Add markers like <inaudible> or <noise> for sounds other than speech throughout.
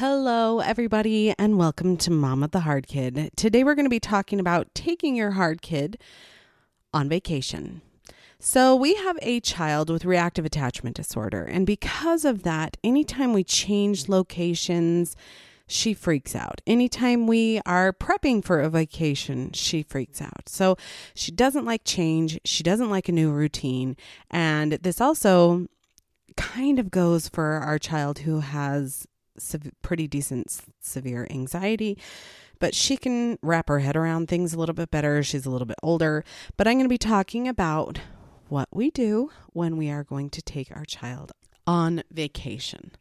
Hello, everybody, and welcome to Mama the Hard Kid. Today, we're going to be talking about taking your hard kid on vacation. So, we have a child with reactive attachment disorder, and because of that, anytime we change locations, she freaks out. Anytime we are prepping for a vacation, she freaks out. So, she doesn't like change, she doesn't like a new routine, and this also kind of goes for our child who has sev- pretty decent severe anxiety, but she can wrap her head around things a little bit better. She's a little bit older. But I'm going to be talking about what we do when we are going to take our child on vacation.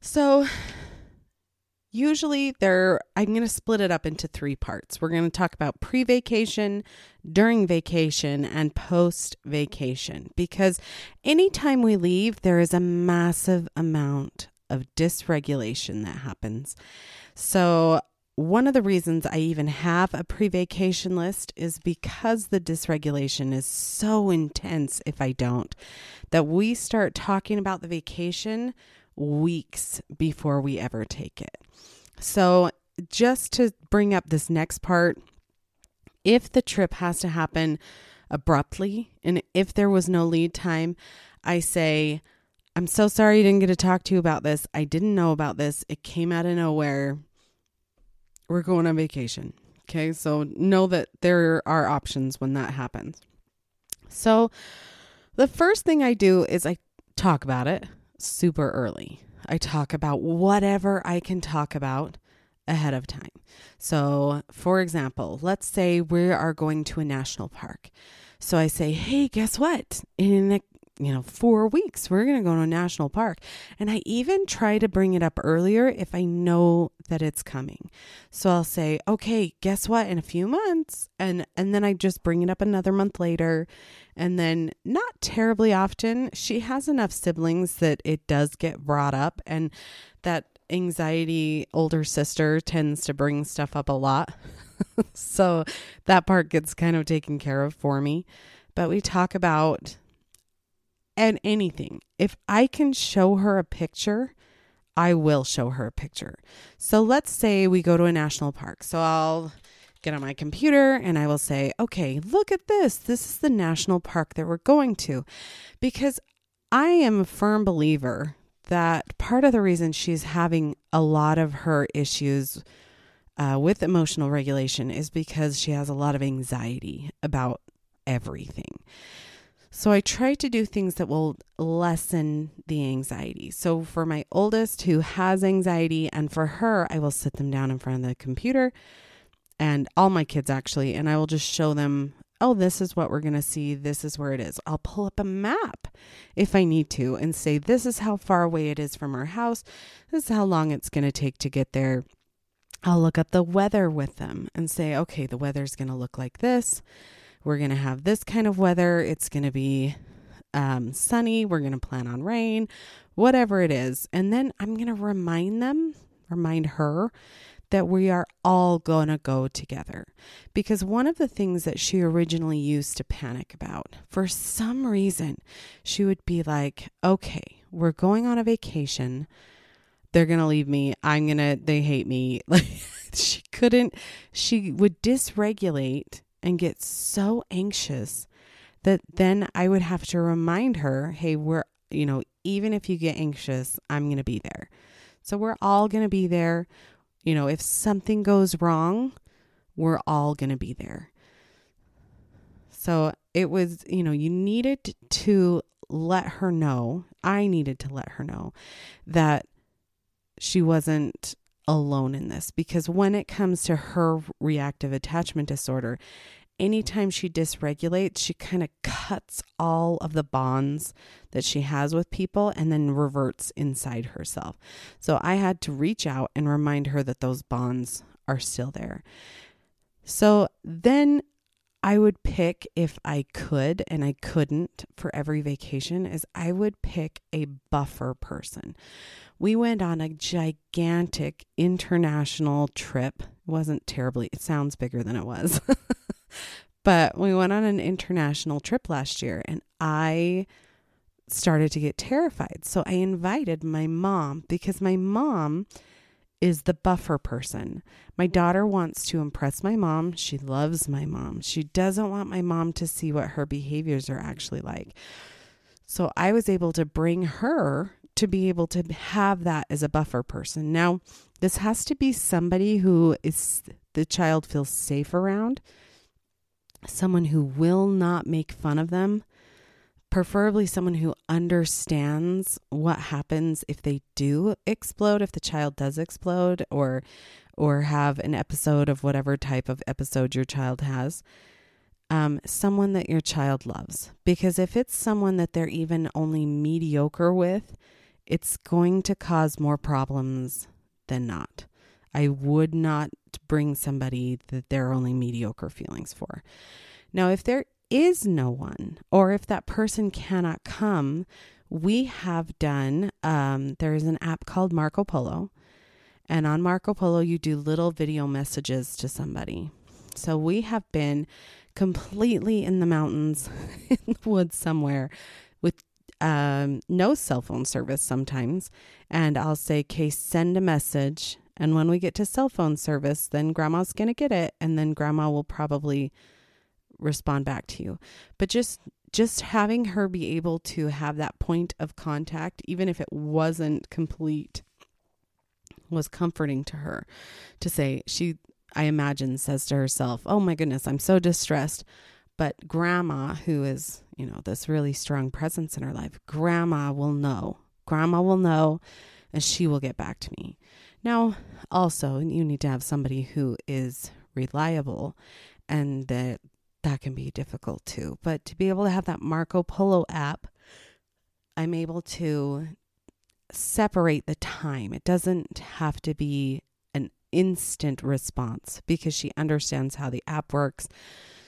So, usually there i'm going to split it up into three parts we're going to talk about pre-vacation during vacation and post vacation because anytime we leave there is a massive amount of dysregulation that happens. So, one of the reasons I even have a pre vacation list is because the dysregulation is so intense if I don't, that we start talking about the vacation weeks before we ever take it. So, just to bring up this next part, if the trip has to happen abruptly and if there was no lead time, I say, I'm so sorry I didn't get to talk to you about this. I didn't know about this. It came out of nowhere. We're going on vacation. Okay. So know that there are options when that happens. So the first thing I do is I talk about it super early. I talk about whatever I can talk about ahead of time. So, for example, let's say we are going to a national park. So I say, hey, guess what? In a you know, four weeks. We're going to go to a national park. And I even try to bring it up earlier if I know that it's coming. So I'll say, okay, guess what? In a few months. And, and then I just bring it up another month later. And then not terribly often, she has enough siblings that it does get brought up. And that anxiety older sister tends to bring stuff up a lot. <laughs> so that part gets kind of taken care of for me. But we talk about and anything. If I can show her a picture, I will show her a picture. So let's say we go to a national park. So I'll get on my computer and I will say, okay, look at this. This is the national park that we're going to. Because I am a firm believer that part of the reason she's having a lot of her issues uh, with emotional regulation is because she has a lot of anxiety about everything. So I try to do things that will lessen the anxiety. So for my oldest who has anxiety, and for her, I will sit them down in front of the computer and all my kids actually, and I will just show them, oh, this is what we're going to see. This is where it is. I'll pull up a map if I need to and say, this is how far away it is from our house. This is how long it's going to take to get there. I'll look up the weather with them and say, okay, the weather's going to look like this we're going to have this kind of weather. It's going to be um, sunny. We're going to plan on rain, whatever it is. And then I'm going to remind them, remind her that we are all going to go together. Because one of the things that she originally used to panic about, for some reason, she would be like, okay, we're going on a vacation. They're going to leave me. I'm going to, they hate me. Like, <laughs> she couldn't, she would dysregulate and get so anxious that then I would have to remind her, hey, we're, you know, even if you get anxious, I'm going to be there. So we're all going to be there. You know, if something goes wrong, we're all going to be there. So it was, you know, you needed to let her know, I needed to let her know that she wasn't alone in this because when it comes to her reactive attachment disorder, anytime she dysregulates, she kind of cuts all of the bonds that she has with people and then reverts inside herself. So I had to reach out and remind her that those bonds are still there. So then I would pick if I could, and I couldn't for every vacation, is I would pick a buffer person. We went on a gigantic international trip. It wasn't terribly, it sounds bigger than it was. <laughs> but we went on an international trip last year, and I started to get terrified. So I invited my mom because my mom is the buffer person. My daughter wants to impress my mom. She loves my mom. She doesn't want my mom to see what her behaviors are actually like. So I was able to bring her to be able to have that as a buffer person. Now, this has to be somebody who is the child feels safe around, someone who will not make fun of them, preferably someone who understands what happens if they do explode if the child does explode or or have an episode of whatever type of episode your child has um, someone that your child loves. Because if it's someone that they're even only mediocre with it's going to cause more problems than not. I would not bring somebody that they're only mediocre feelings for. Now if there is no one, or if that person cannot come, we have done, um, there is an app called Marco Polo. And on Marco Polo, you do little video messages to somebody. So we have been completely in the mountains, <laughs> in the woods somewhere, with um, no cell phone service sometimes. And I'll say, okay, send a message. And when we get to cell phone service, then grandma's going to get it. And then grandma will probably respond back to you. But just just having her be able to have that point of contact even if it wasn't complete was comforting to her to say she I imagine says to herself, "Oh my goodness, I'm so distressed." But grandma, who is, you know, this really strong presence in her life, grandma will know. Grandma will know and she will get back to me. Now, also, you need to have somebody who is reliable and that that can be difficult too. But to be able to have that Marco Polo app, I'm able to separate the time. It doesn't have to be an instant response because she understands how the app works.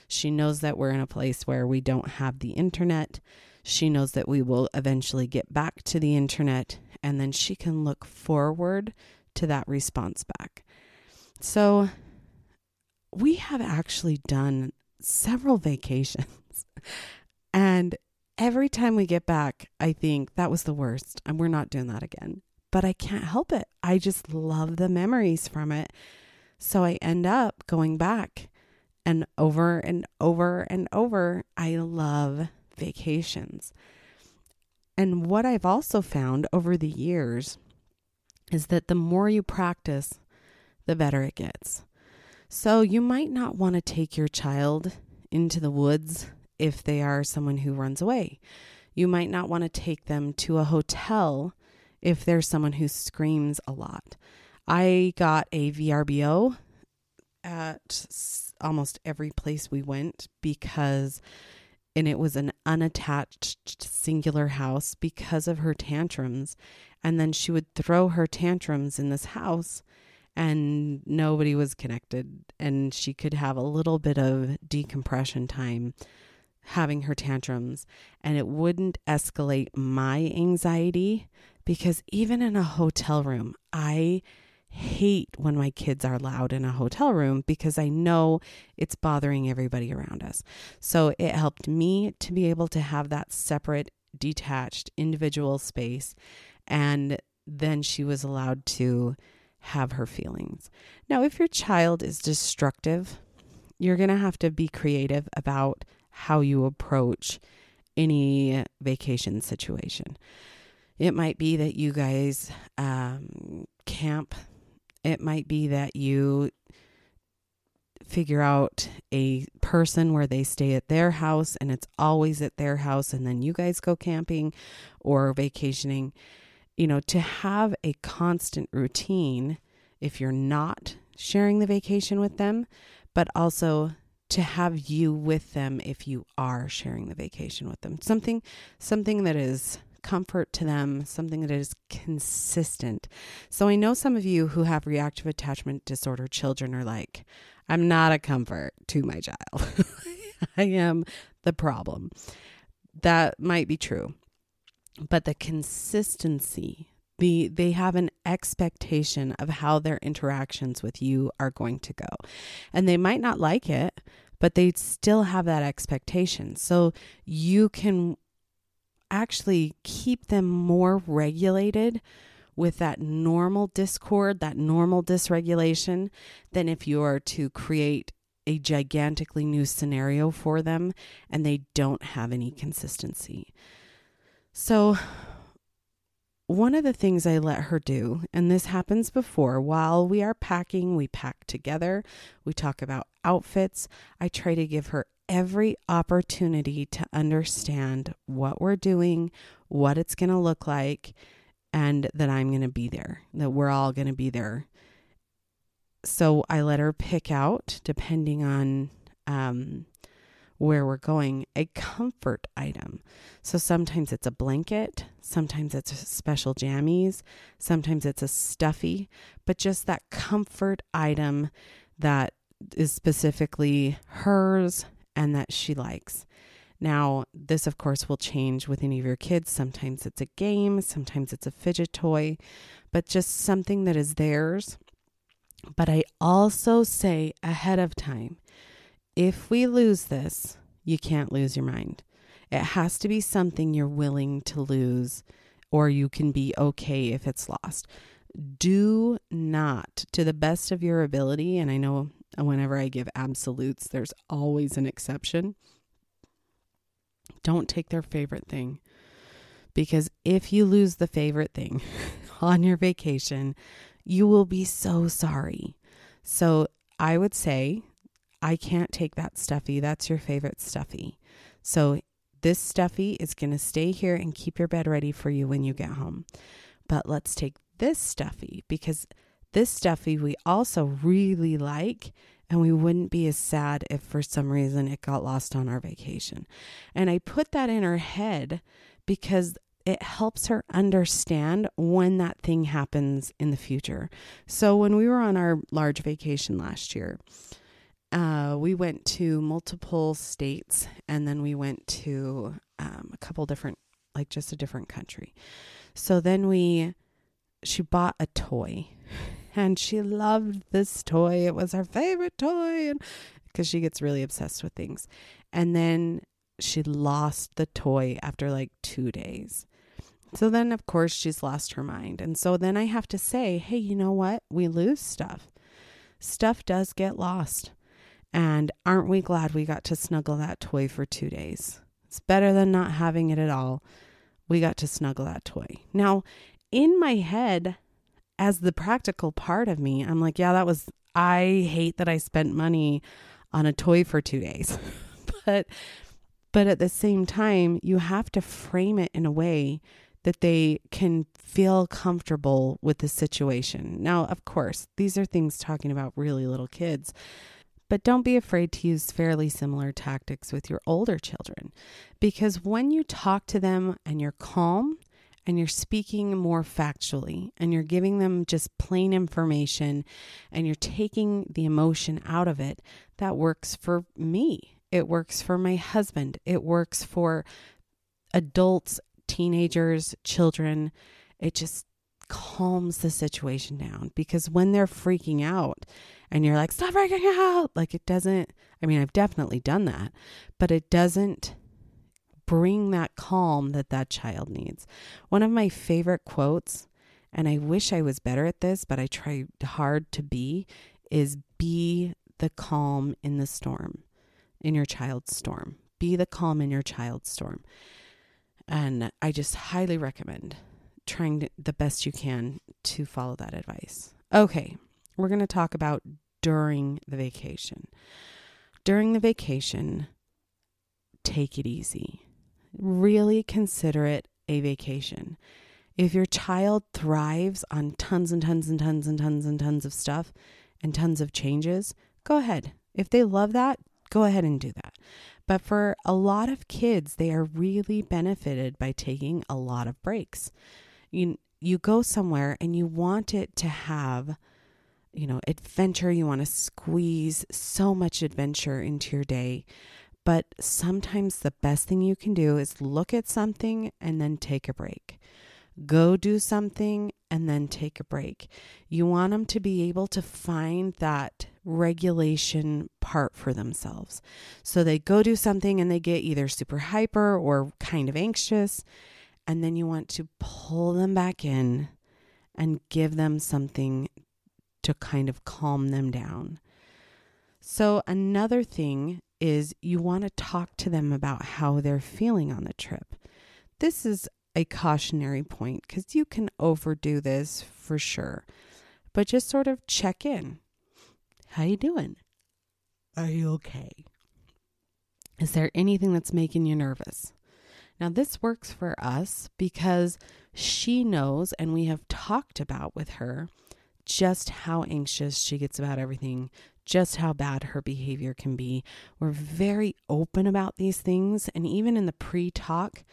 She knows that we're in a place where we don't have the internet. She knows that we will eventually get back to the internet, and then she can look forward to that response back. So, we have actually done several vacations. <laughs> and every time we get back, I think that was the worst and we're not doing that again. But I can't help it. I just love the memories from it. So I end up going back and over and over and over. I love vacations. And what I've also found over the years is that the more you practice, the better it gets. So you might not want to take your child into the woods if they are someone who runs away. You might not want to take them to a hotel if there's someone who screams a lot. I got a VRBO at almost every place we went because and it was an unattached singular house because of her tantrums and then she would throw her tantrums in this house and nobody was connected and she could have a little bit of decompression time having her tantrums and it wouldn't escalate my anxiety because even in a hotel room I hate when my kids are loud in a hotel room because I know it's bothering everybody around us. So it helped me to be able to have that separate, detached, individual space. And then she was allowed to have her feelings. Now, if your child is destructive, you're going to have to be creative about how you approach any vacation situation. It might be that you guys um, camp, it might be that you figure out a person where they stay at their house and it's always at their house, and then you guys go camping or vacationing you know, to have a constant routine if you're not sharing the vacation with them, but also to have you with them if you are sharing the vacation with them. Something something that is comfort to them, something that is consistent. So I know some of you who have reactive attachment disorder children are like, I'm not a comfort to my child. <laughs> I am the problem. That might be true but the consistency the they have an expectation of how their interactions with you are going to go and they might not like it but they still have that expectation so you can actually keep them more regulated with that normal discord, that normal dysregulation, than if you are to create a gigantically new scenario for them and they don't have any consistency. So, one of the things I let her do, and this happens before, while we are packing, we pack together, we talk about outfits. I try to give her every opportunity to understand what we're doing, what it's going to look like, and that I'm going to be there, that we're all going to be there. So I let her pick out, depending on um, where we're going, a comfort item. So sometimes it's a blanket, sometimes it's special jammies, sometimes it's a stuffy, but just that comfort item that is specifically hers and that she likes. Now, this of course will change with any of your kids. Sometimes it's a game, sometimes it's a fidget toy, but just something that is theirs. But I also say ahead of time if we lose this, you can't lose your mind. It has to be something you're willing to lose, or you can be okay if it's lost. Do not, to the best of your ability, and I know whenever I give absolutes, there's always an exception. Don't take their favorite thing. Because if you lose the favorite thing <laughs> on your vacation, you will be so sorry. So I would say, I can't take that stuffy. That's your favorite stuffy. So this stuffy is going to stay here and keep your bed ready for you when you get home. But let's take this stuffy because this stuffy we also really like and we wouldn't be as sad if for some reason it got lost on our vacation. And I put that in her head because it helps her understand when that thing happens in the future. So when we were on our large vacation last year, uh, we went to multiple states and then we went to um, a couple different, like just a different country. So then we, she bought a toy <laughs> and she loved this toy. It was her favorite toy, and because she gets really obsessed with things. And then she lost the toy after like two days. So then, of course, she's lost her mind. And so then I have to say, hey, you know what? We lose stuff. Stuff does get lost. And aren't we glad we got to snuggle that toy for two days? It's better than not having it at all. We got to snuggle that toy. Now, in my head, as the practical part of me, I'm like, yeah, that was, I hate that I spent money on a toy for two days. <laughs> but, but at the same time, you have to frame it in a way that they can feel comfortable with the situation. Now, of course, these are things talking about really little kids, but don't be afraid to use fairly similar tactics with your older children because when you talk to them and you're calm and you're speaking more factually and you're giving them just plain information and you're taking the emotion out of it, that works for me. It works for my husband. It works for adults, teenagers, children. It just calms the situation down because when they're freaking out and you're like, stop freaking out, like it doesn't, I mean, I've definitely done that, but it doesn't bring that calm that that child needs. One of my favorite quotes, and I wish I was better at this, but I try hard to be, is be the calm in the storm, in your child's storm. Be the calm in your child's storm. And I just highly recommend trying to, the best you can to follow that advice. Okay, we're going to talk about during the vacation. During the vacation, take it easy really consider it a vacation. If your child thrives on tons and tons and tons and tons and tons of stuff and tons of changes, go ahead. If they love that, go ahead and do that. But for a lot of kids, they are really benefited by taking a lot of breaks. You you go somewhere and you want it to have you know, adventure, you want to squeeze so much adventure into your day. But sometimes the best thing you can do is look at something and then take a break. go do something and then take a break. You want them to be able to find that regulation part for themselves. So they go do something and they get either super hyper or kind of anxious. And then you want to pull them back in and give them something to kind of calm them down. So, another thing is you want to talk to them about how they're feeling on the trip. This is a cautionary point because you can overdo this for sure. But just sort of check in. How you doing? Are you okay? Is there anything that's making you nervous? Now this works for us because she knows and we have talked about with her just how anxious she gets about everything, just how bad her behavior can be. We're very open about these things and even in the pre-talk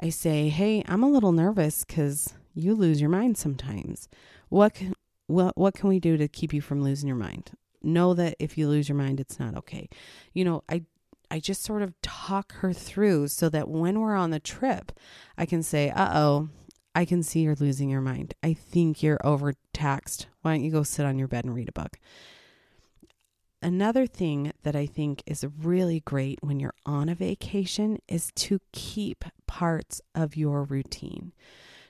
I say, "Hey, I'm a little nervous cuz you lose your mind sometimes. What can, what what can we do to keep you from losing your mind? Know that if you lose your mind, it's not okay." You know, I I just sort of talk her through so that when we're on the trip, I can say, "Uh-oh, I can see you're losing your mind. I think you're overtaxed. Why don't you go sit on your bed and read a book?" Another thing that I think is really great when you're on a vacation is to keep parts of your routine.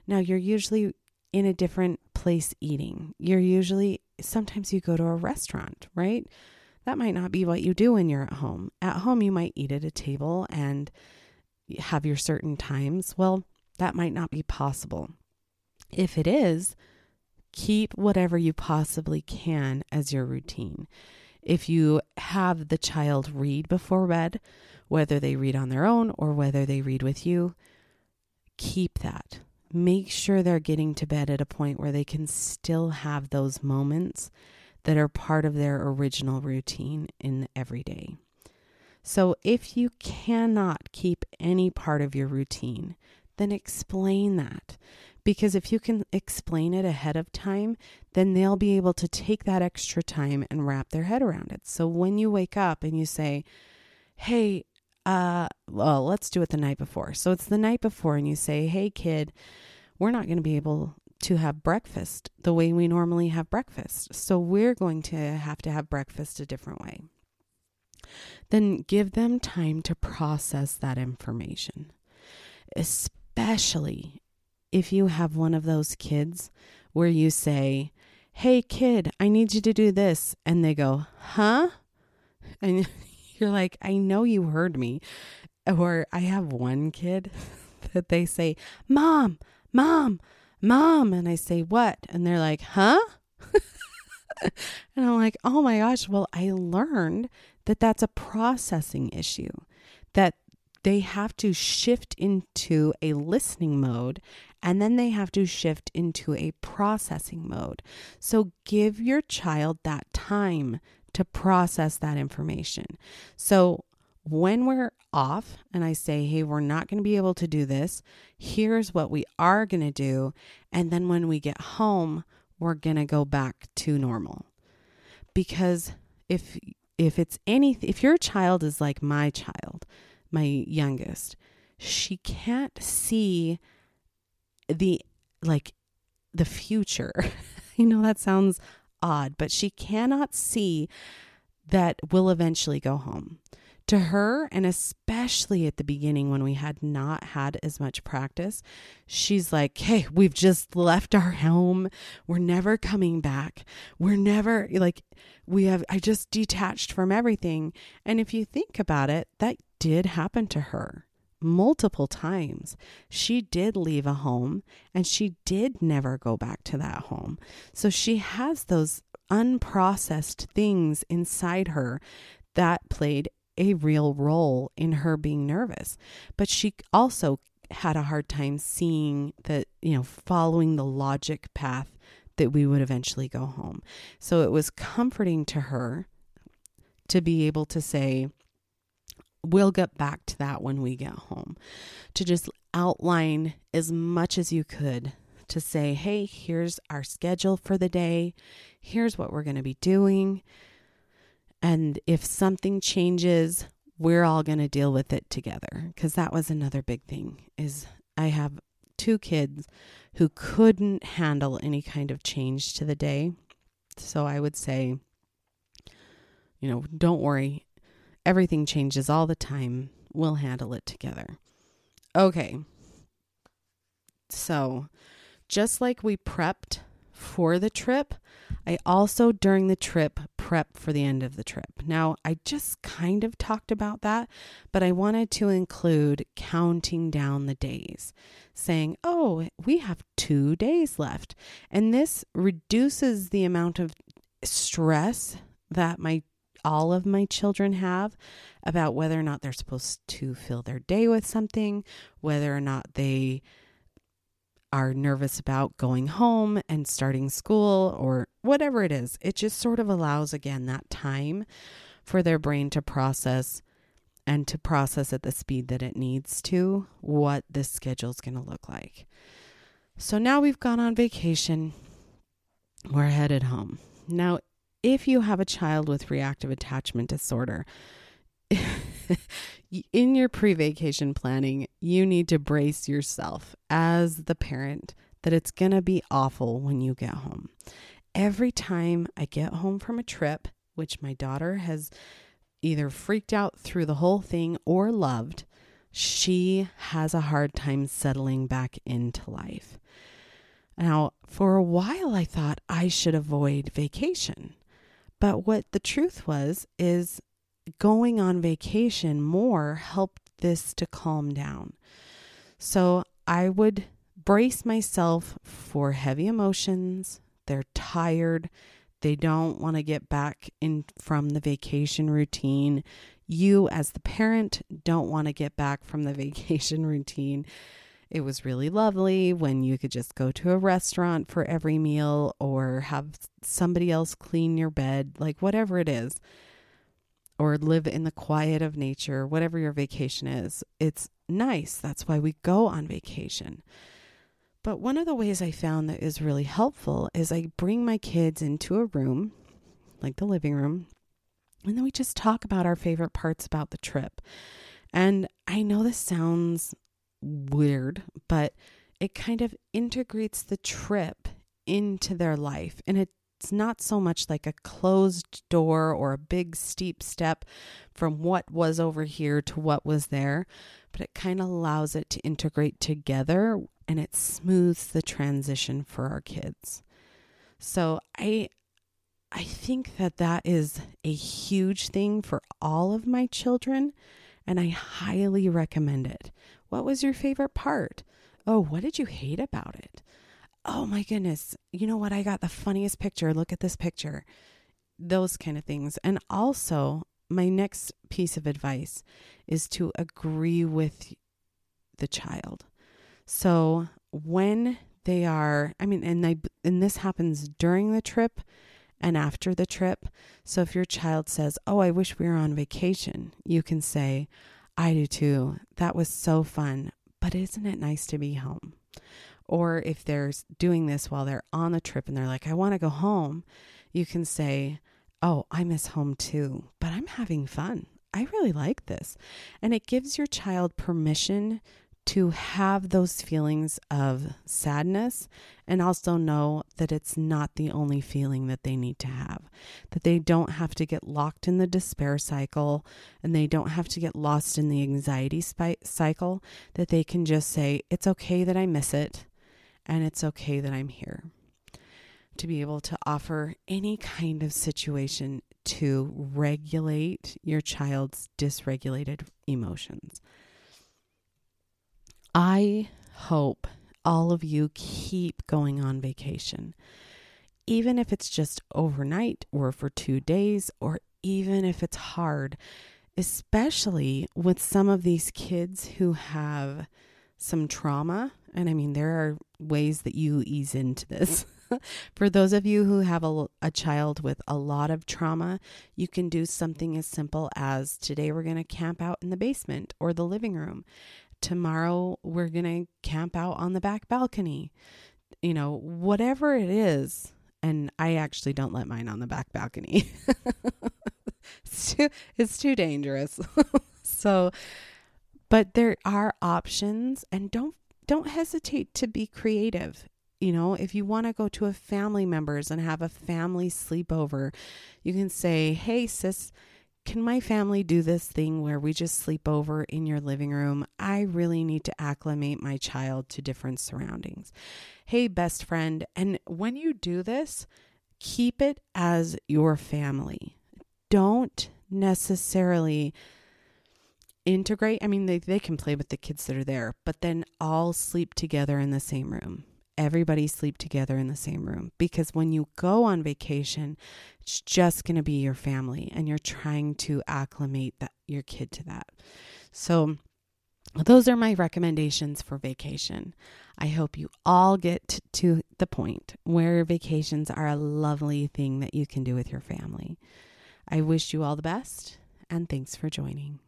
Now, you're usually in a different place eating. You're usually, sometimes you go to a restaurant, right? That might not be what you do when you're at home. At home, you might eat at a table and have your certain times. Well, that might not be possible. If it is, keep whatever you possibly can as your routine. If you have the child read before bed, whether they read on their own or whether they read with you, keep that. Make sure they're getting to bed at a point where they can still have those moments that are part of their original routine in every day. So if you cannot keep any part of your routine, then explain that. Because if you can explain it ahead of time, then they'll be able to take that extra time and wrap their head around it. So when you wake up and you say, Hey, uh, well, let's do it the night before. So it's the night before, and you say, Hey, kid, we're not going to be able to have breakfast the way we normally have breakfast. So we're going to have to have breakfast a different way. Then give them time to process that information, especially if you have one of those kids where you say, Hey, kid, I need you to do this. And they go, Huh? And <laughs> you're like, I know you heard me. Or I have one kid <laughs> that they say, Mom, Mom, Mom. And I say, What? And they're like, Huh? <laughs> and I'm like, Oh my gosh. Well, I learned that that's a processing issue, that they have to shift into a listening mode and then they have to shift into a processing mode. So give your child that time to process that information. So when we're off and I say, hey, we're not going to be able to do this, here's what we are going to do. And then when we get home, we're going to go back to normal. Because if if it's any if your child is like my child, my youngest, she can't see the like the future. <laughs> you know that sounds odd, but she cannot see that we'll eventually go home. To her, and especially at the beginning when we had not had as much practice, she's like, Hey, we've just left our home. We're never coming back. We're never like, we have, I just detached from everything. And if you think about it, that did happen to her multiple times. She did leave a home and she did never go back to that home. So she has those unprocessed things inside her that played a real role in her being nervous. But she also had a hard time seeing that, you know, following the logic path that we would eventually go home. So it was comforting to her to be able to say, we'll get back to that when we get home. To just outline as much as you could to say, hey, here's our schedule for the day, here's what we're going to be doing. And if something changes, we're all going to deal with it together because that was another big thing is I have two kids who couldn't handle any kind of change to the day. So I would say, you know, don't worry. Everything changes all the time. We'll handle it together. Okay. So, just like we prepped for the trip, I also during the trip prep for the end of the trip. Now, I just kind of talked about that, but I wanted to include counting down the days, saying, "Oh, we have 2 days left." And this reduces the amount of stress that my all of my children have about whether or not they're supposed to fill their day with something, whether or not they are nervous about going home and starting school or whatever it is. It just sort of allows, again, that time for their brain to process and to process at the speed that it needs to what this schedule is going to look like. So now we've gone on vacation. We're headed home. Now, if you have a child with reactive attachment disorder, <laughs> in your pre vacation planning, you need to brace yourself as the parent that it's going to be awful when you get home. Every time I get home from a trip, which my daughter has either freaked out through the whole thing or loved, she has a hard time settling back into life. Now, for a while, I thought I should avoid vacation. But what the truth was is going on vacation more helped this to calm down. So I would brace myself for heavy emotions. They're tired. They don't want to get back in from the vacation routine. You, as the parent, don't want to get back from the <laughs> vacation routine. It was really lovely when you could just go to a restaurant for every meal or have somebody else clean your bed, like whatever it is or live in the quiet of nature, whatever your vacation is. It's nice. That's why we go on vacation. But one of the ways I found that is really helpful is I bring my kids into a room, like the living room, and then we just talk about our favorite parts about the trip. And I know this sounds weird, but it kind of integrates the trip into their life and it's not so much like a closed door or a big steep step from what was over here to what was there, but it kind of allows it to integrate together and it smooths the transition for our kids. So I I think that that is a huge thing for all of my children and I highly recommend it. What was your favorite part? Oh, what did you hate about it? oh my goodness, you know what? I got the funniest picture. Look at this picture. Those kind of things. And also, my next piece of advice is to agree with the child. So when they are, I mean, and they, and this happens during the trip and after the trip. So if your child says, Oh, I wish we were on vacation, you can say, I do too. That was so fun. But isn't it nice to be home? Or if they're doing this while they're on the trip and they're like, I want to go home, you can say, Oh, I miss home too, but I'm having fun. I really like this. And it gives your child permission to have those feelings of sadness and also know that it's not the only feeling that they need to have. That they don't have to get locked in the despair cycle and they don't have to get lost in the anxiety cycle. That they can just say, It's okay that I miss it and it's okay that I'm here. To be able to offer any kind of situation to regulate your child's dysregulated emotions. I hope all of you keep going on vacation, even if it's just overnight or for two days, or even if it's hard, especially with some of these kids who have some trauma and I mean, there are ways that you ease into this. <laughs> For those of you who have a, a child with a lot of trauma, you can do something as simple as today we're going to camp out in the basement or the living room. Tomorrow we're going to camp out on the back balcony. You know, whatever it is. And I actually don't let mine on the back balcony. <laughs> it's, too, it's too dangerous. <laughs> so, but there are options and don't don't hesitate to be creative. You know, if you want to go to a family member's and have a family sleepover, you can say, Hey, sis, can my family do this thing where we just sleep over in your living room? I really need to acclimate my child to different surroundings. Hey, best friend. And when you do this, keep it as your family. Don't necessarily integrate. I mean, they, they can play with the kids that are there, but then all sleep together in the same room. Everybody sleep together in the same room because when you go on vacation, it's just going to be your family and you're trying to acclimate that your kid to that. So those are my recommendations for vacation. I hope you all get to the point where vacations are a lovely thing that you can do with your family. I wish you all the best and thanks for joining.